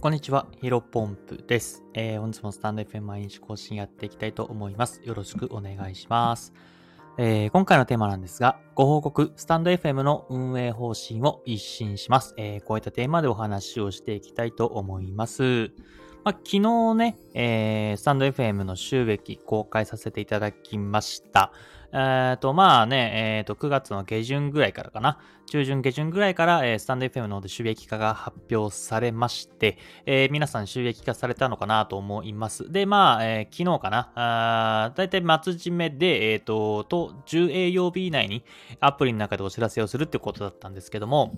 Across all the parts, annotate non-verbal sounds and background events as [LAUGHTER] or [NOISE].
こんにちは、ヒロポンプです。えー、本日もスタンド FM 毎日更新やっていきたいと思います。よろしくお願いします。えー、今回のテーマなんですが、ご報告、スタンド FM の運営方針を一新します。えー、こういったテーマでお話をしていきたいと思います。まあ、昨日ね、えー、スタンド FM の収益公開させていただきました。えっ、ー、と、まあね、えっ、ー、と、9月の下旬ぐらいからかな。中旬下旬ぐらいから、えー、スタンド FM の方で収益化が発表されまして、えー、皆さん収益化されたのかなと思います。で、まあ、えー、昨日かな。あだいたい末締めで、えっ、と、と、10営業日以内にアプリの中でお知らせをするってことだったんですけども、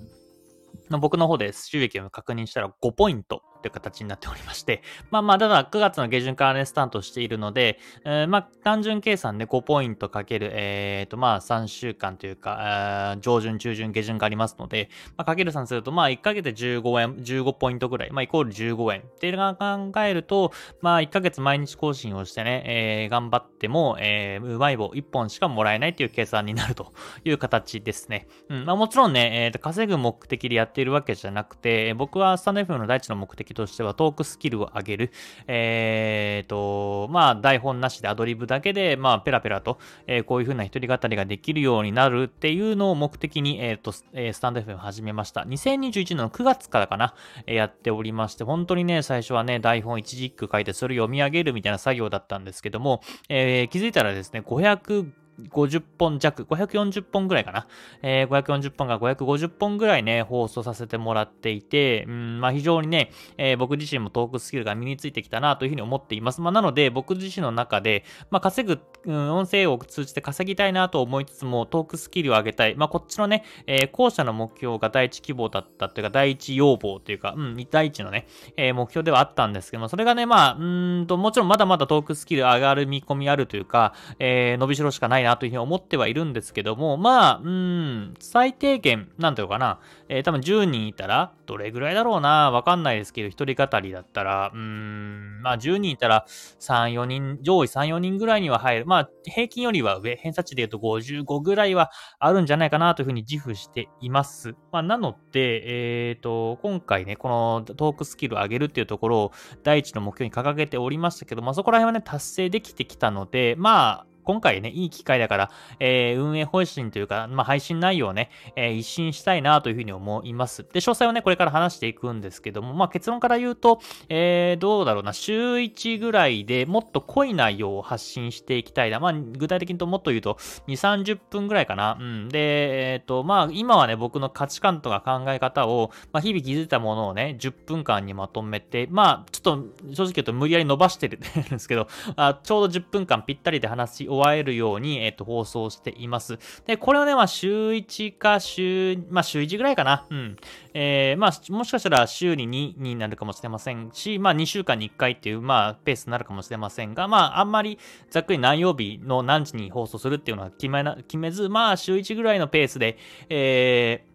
僕の方で収益を確認したら5ポイントという形になっておりまして、[LAUGHS] まあまあ、ただ9月の下旬からね、スタートしているので、えー、まあ、単純計算で5ポイントかける、えっ、ー、と、まあ、3週間というか、上旬、中旬、下旬がありますので、まあ、かける3すると、まあ、1ヶ月で15円、15ポイントぐらい、まあ、イコール15円っていうのを考えると、まあ、1ヶ月毎日更新をしてね、えー、頑張っても、えー、うまい棒1本しかもらえないという計算になると [LAUGHS] いう形ですね。うん、まあ、もちろんね、えー、稼ぐ目的でやっているわけじゃなくて、僕はスタンド FM の第一の目的としてはトークスキルを上げる。えーと、まあ、台本なしでアドリブだけで、まあ、ペラペラと、えー、こういう風な一人語りができるようになるっていうのを目的に、えっ、ー、と、スタンド FM を始めました。2021年の9月からかな、えー、やっておりまして、本当にね、最初はね、台本一字一句書いてそれを読み上げるみたいな作業だったんですけども、えー、気づいたらですね、500 50本弱、540本ぐらいかな。えー、540本が550本ぐらいね、放送させてもらっていて、うん、まあ非常にね、えー、僕自身もトークスキルが身についてきたなというふうに思っています。まあなので、僕自身の中で、まあ稼ぐ、うん、音声を通じて稼ぎたいなと思いつつも、トークスキルを上げたい。まあこっちのね、えー、後者の目標が第一希望だったというか、第一要望というか、うん、第一のね、えー、目標ではあったんですけども、それがね、まあ、うんと、もちろんまだまだトークスキル上がる見込みあるというか、えー、伸びしろしかないなというふうに思ってはいるんですけども、まあ、うん、最低限、なんていうかな、えー、多分10人いたら、どれぐらいだろうな、わかんないですけど、一人語りだったら、うん、まあ10人いたら3、4人、上位3、4人ぐらいには入る。まあ平均よりは上、偏差値で言うと55ぐらいはあるんじゃないかなというふうに自負しています。まあなので、えっ、ー、と、今回ね、このトークスキルを上げるっていうところを第一の目標に掲げておりましたけど、まあそこら辺はね、達成できてきたので、まあ、今回ね、いい機会だから、えー、運営方針というか、まあ、配信内容をね、えー、一新したいなというふうに思います。で、詳細はね、これから話していくんですけども、まあ、結論から言うと、えー、どうだろうな、週1ぐらいでもっと濃い内容を発信していきたいな。まあ、具体的にともっと言うと、2、30分ぐらいかな。うん。で、えっ、ー、と、まあ、今はね、僕の価値観とか考え方を、まあ、日々気づいたものをね、10分間にまとめて、まあ、ちょっと、正直言うと無理やり伸ばしてるんですけど、あちょうど10分間ぴったりで話し終えるように、えっ、と、放送しています。で、これをね、まあ、週1か週、まあ、週1ぐらいかな。うん。えー、まあ、もしかしたら週に2になるかもしれませんし、まあ、2週間に1回っていう、まあ、ペースになるかもしれませんが、まあ、あんまりざっくり何曜日の何時に放送するっていうのは決めな、決めず、まあ、週1ぐらいのペースで、えー、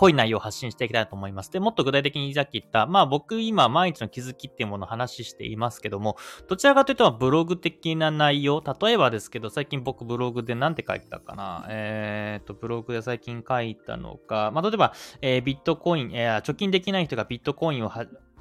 濃い内容を発信していきたいと思います。で、もっと具体的にさっき言った、まあ僕今毎日の気づきっていうものを話していますけども、どちらかというとブログ的な内容、例えばですけど、最近僕ブログで何て書いたかなえっ、ー、と、ブログで最近書いたのか、まあ例えば、えー、ビットコイン、えー、貯金できない人がビットコインを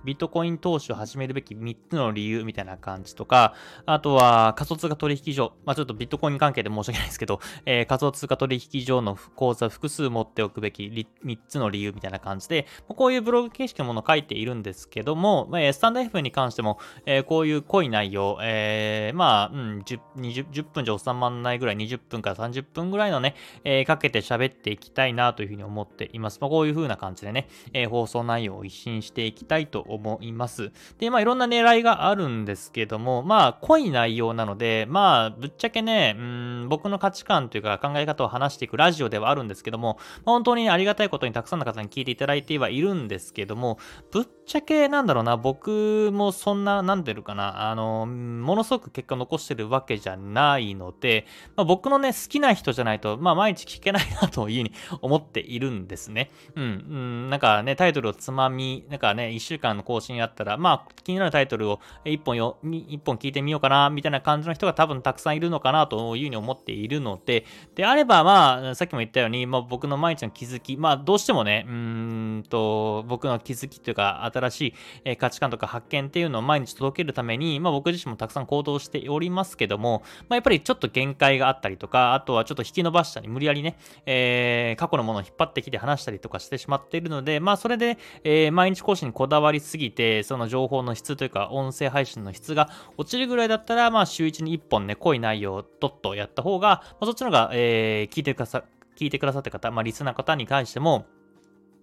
ビットコイン投資を始めるべき3つの理由みたいな感じとか、あとは仮想通貨取引所、まあちょっとビットコイン関係で申し訳ないですけど、[LAUGHS] えー、仮想通貨取引所の口座複数持っておくべき3つの理由みたいな感じで、こういうブログ形式のものを書いているんですけども、えー、スタンド F に関しても、えー、こういう濃い内容、えー、まあ、うん、10, 20 10分じゃ収まらないぐらい、20分から30分ぐらいのね、えー、かけて喋っていきたいなというふうに思っています。まあ、こういう風な感じでね、えー、放送内容を一新していきたいと思います。で、まあいろんな狙いがあるんですけども、まあ濃い内容なので、まあぶっちゃけね、うん、僕の価値観というか考え方を話していくラジオではあるんですけども、本当にありがたいことにたくさんの方に聞いていただいてはいるんですけども、ぶっちゃけなんだろうな、僕もそんな、なんていうかな、あの、ものすごく結果残してるわけじゃないので、まあ、僕のね、好きな人じゃないと、まあ毎日聞けないなというふうに思っているんですね。うん、うん、なんかね、タイトルをつまみ、なんかね、一週間の更新やったら、まあ、気になるタイトルを一本よ、一本聞いてみようかな、みたいな感じの人が多分たくさんいるのかなというふうに思っているので、であれば、まあ、さっきも言ったように、まあ、僕の毎日の気づき、まあ、どうしてもね、うんと、僕の気づきというか、新しい価値観とか発見っていうのを毎日届けるために、まあ、僕自身もたくさん行動しておりますけども、まあ、やっぱりちょっと限界があったりとか、あとはちょっと引き伸ばしたり、無理やりね、えー、過去のものを引っ張ってきて話したりとかしてしまっているので、まあ、それで、えー、毎日更新にこだわりすぎて、その情報の質というか、音声配信の質が落ちるぐらいだったら、まあ、週1に1本ね、濃い内容をどっとやった方が、まあ、そっちの方が、えー、聞いてくださ、聞いてくださった方、まあ、リスナー方に関しても、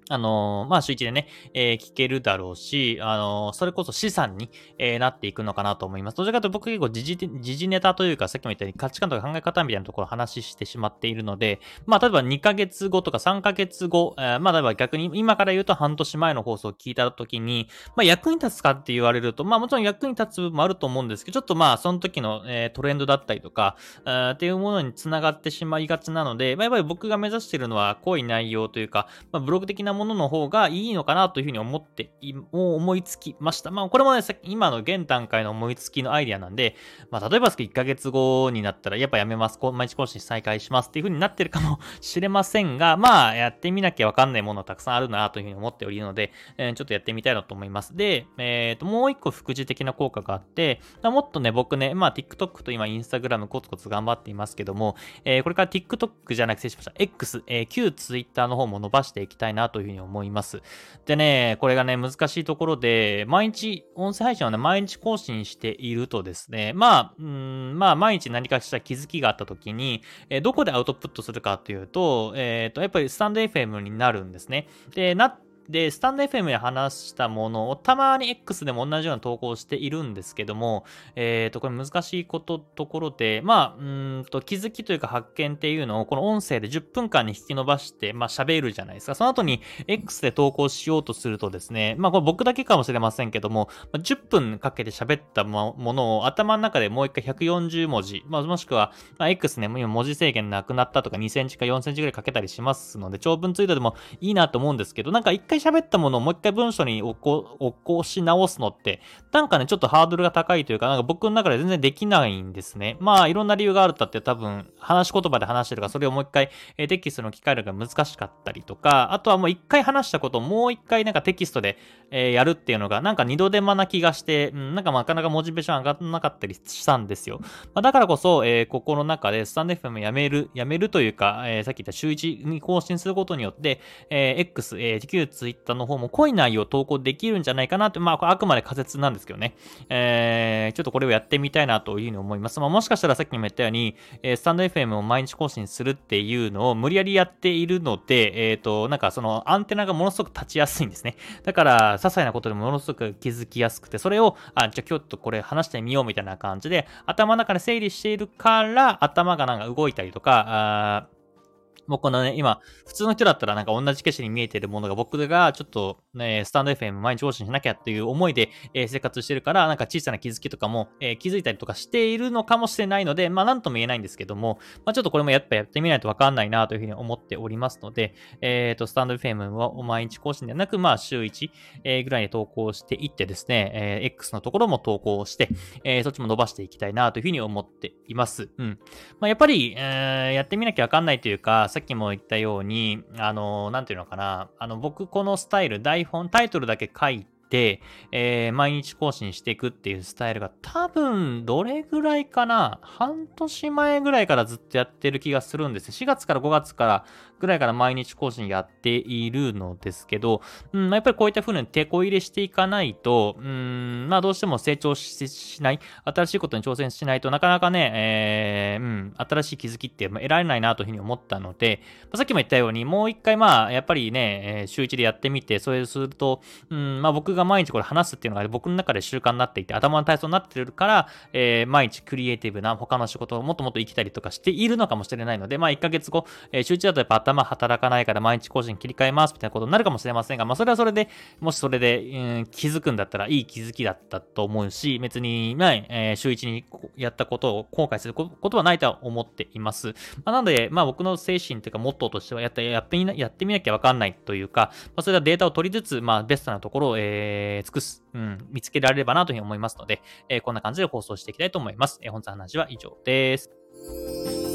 あのー、まあ、週一でね、えー、聞けるだろうし、あのー、それこそ資産に、えー、なっていくのかなと思います。どちらかというと僕結構時事、時事ネタというか、さっきも言ったように価値観とか考え方みたいなところを話してしまっているので、まあ、例えば2ヶ月後とか3ヶ月後、えー、まあ、例えば逆に今から言うと半年前の放送を聞いた時に、まあ、役に立つかって言われると、まあ、もちろん役に立つ部分もあると思うんですけど、ちょっとまあ、その時の、えー、トレンドだったりとか、えー、っていうものにつながってしまいがちなので、まあ、やっぱり僕が目指しているのは濃い内容というか、まあ、ブログ的なものの方がいいのかなというふうに思って、思いつきました。まあ、これもね、さっき今の現段階の思いつきのアイディアなんで、まあ、例えば、1ヶ月後になったら、やっぱやめます、毎日更新再開しますっていうふうになってるかもしれませんが、まあ、やってみなきゃわかんないものたくさんあるなというふうに思っておりので、えー、ちょっとやってみたいなと思います。で、えっ、ー、と、もう一個副次的な効果があって、もっとね、僕ね、まあ、TikTok と今、Instagram コツコツ頑張っていますけども、えー、これから TikTok じゃなくて、失礼しました。X、えー、旧 Twitter の方も伸ばしていきたいなというふうに思います。でね、これがね、難しいところで、毎日、音声配信をね、毎日更新しているとですね、まあ、うん、まあ、毎日何かしら気づきがあった時に、えー、どこでアウトプットするかというと、えっ、ー、と、やっぱりスタンド FM になるんですね。で、なっで、スタンド FM で話したものをたまに X でも同じような投稿をしているんですけども、えっ、ー、と、これ難しいこと、ところで、まあ、うんと、気づきというか発見っていうのをこの音声で10分間に引き伸ばして、まあ喋るじゃないですか。その後に X で投稿しようとするとですね、まあこれ僕だけかもしれませんけども、10分かけて喋ったものを頭の中でもう一回140文字、まあもしくは、まあ、X ね、今文字制限なくなったとか2センチか4センチぐらいかけたりしますので、長文ツイートでもいいなと思うんですけど、なんか一回回喋ったものをもう一回文章に起こし直すのって、なんかね、ちょっとハードルが高いというか、なんか僕の中で全然できないんですね。まあ、いろんな理由があるったって多分、話し言葉で話してるから、それをもう一回、えテキストの機械が難しかったりとか、あとはもう一回話したことをもう一回なんかテキストで、えー、やるっていうのが、なんか二度手間な気がして、うん、なんかなかなかモチベーション上がらなかったりしたんですよ。まあ、だからこそ、えー、ここの中でスタンド FM やめる、やめるというか、えー、さっき言った週1に更新することによって、えー、X、えー、旧 Twitter の方も濃い内容を投稿できるんじゃないかなって、まあ、あくまで仮説なんですけどね。えー、ちょっとこれをやってみたいなというふうに思います。まあ、もしかしたらさっきも言ったように、えー、スタンド FM を毎日更新するっていうのを無理やりやっているので、えっ、ー、と、なんかそのアンテナがものすごく立ちやすいんですね。だから、些細なことでもものすごく気づきやすくて、それを、あ、じゃあ今日とこれ話してみようみたいな感じで、頭の中で整理しているから、頭がなんか動いたりとか、あもうこのね、今、普通の人だったらなんか同じ景色に見えてるものが僕がちょっとね、スタンド FM 毎日更新しなきゃっていう思いで、えー、生活してるから、なんか小さな気づきとかも、えー、気づいたりとかしているのかもしれないので、まあなんとも言えないんですけども、まあちょっとこれもやっぱやってみないとわかんないなというふうに思っておりますので、えっ、ー、と、スタンド FM は毎日更新ではなく、まあ週1、えー、ぐらいに投稿していってですね、えー、X のところも投稿して、えー、そっちも伸ばしていきたいなというふうに思っています。うん。まあやっぱり、えー、やってみなきゃわかんないというか、さっきも言ったように、あの、なんていうのかな、あの、僕このスタイル、台本、タイトルだけ書い、えー、毎日更新していくっていうスタイルが多分どれぐらいかな？半年前ぐらいからずっとやってる気がするんです。4月から5月からぐらいから毎日更新やっているのですけど、うん、まあ、やっぱりこういった風に手こ入れしていかないと、うん、まあどうしても成長しない、新しいことに挑戦しないとなかなかね、えー、うん、新しい気づきって得られないなというふうに思ったので、まあ、さっきも言ったように、もう一回まあ、やっぱりね、週一でやってみて、それすると、うん、まあ僕が毎日これ話すっていうのが僕の中で習慣になっていて、頭の体操になってるから、えー、毎日クリエイティブな他の仕事をもっともっと生きたりとかしているのかもしれないので、まあ1ヶ月後、えー、週一だとやっぱ頭働かないから毎日更新切り替えますみたいなことになるかもしれませんが、まあそれはそれで、もしそれで、うん、気づくんだったらいい気づきだったと思うし、別にない、えー、週一にやったことを後悔することはないとは思っています。まあ、なので、まあ僕の精神というかモットーとしてはやってやってみなやってみなきゃわかんないというか、まあ、それはデータを取りつつ、まあベストなところを、ええー、尽くす、うん、見つけられればなというふうに思いますので、えー、こんな感じで放送していきたいと思います。えー、本日の話は以上です。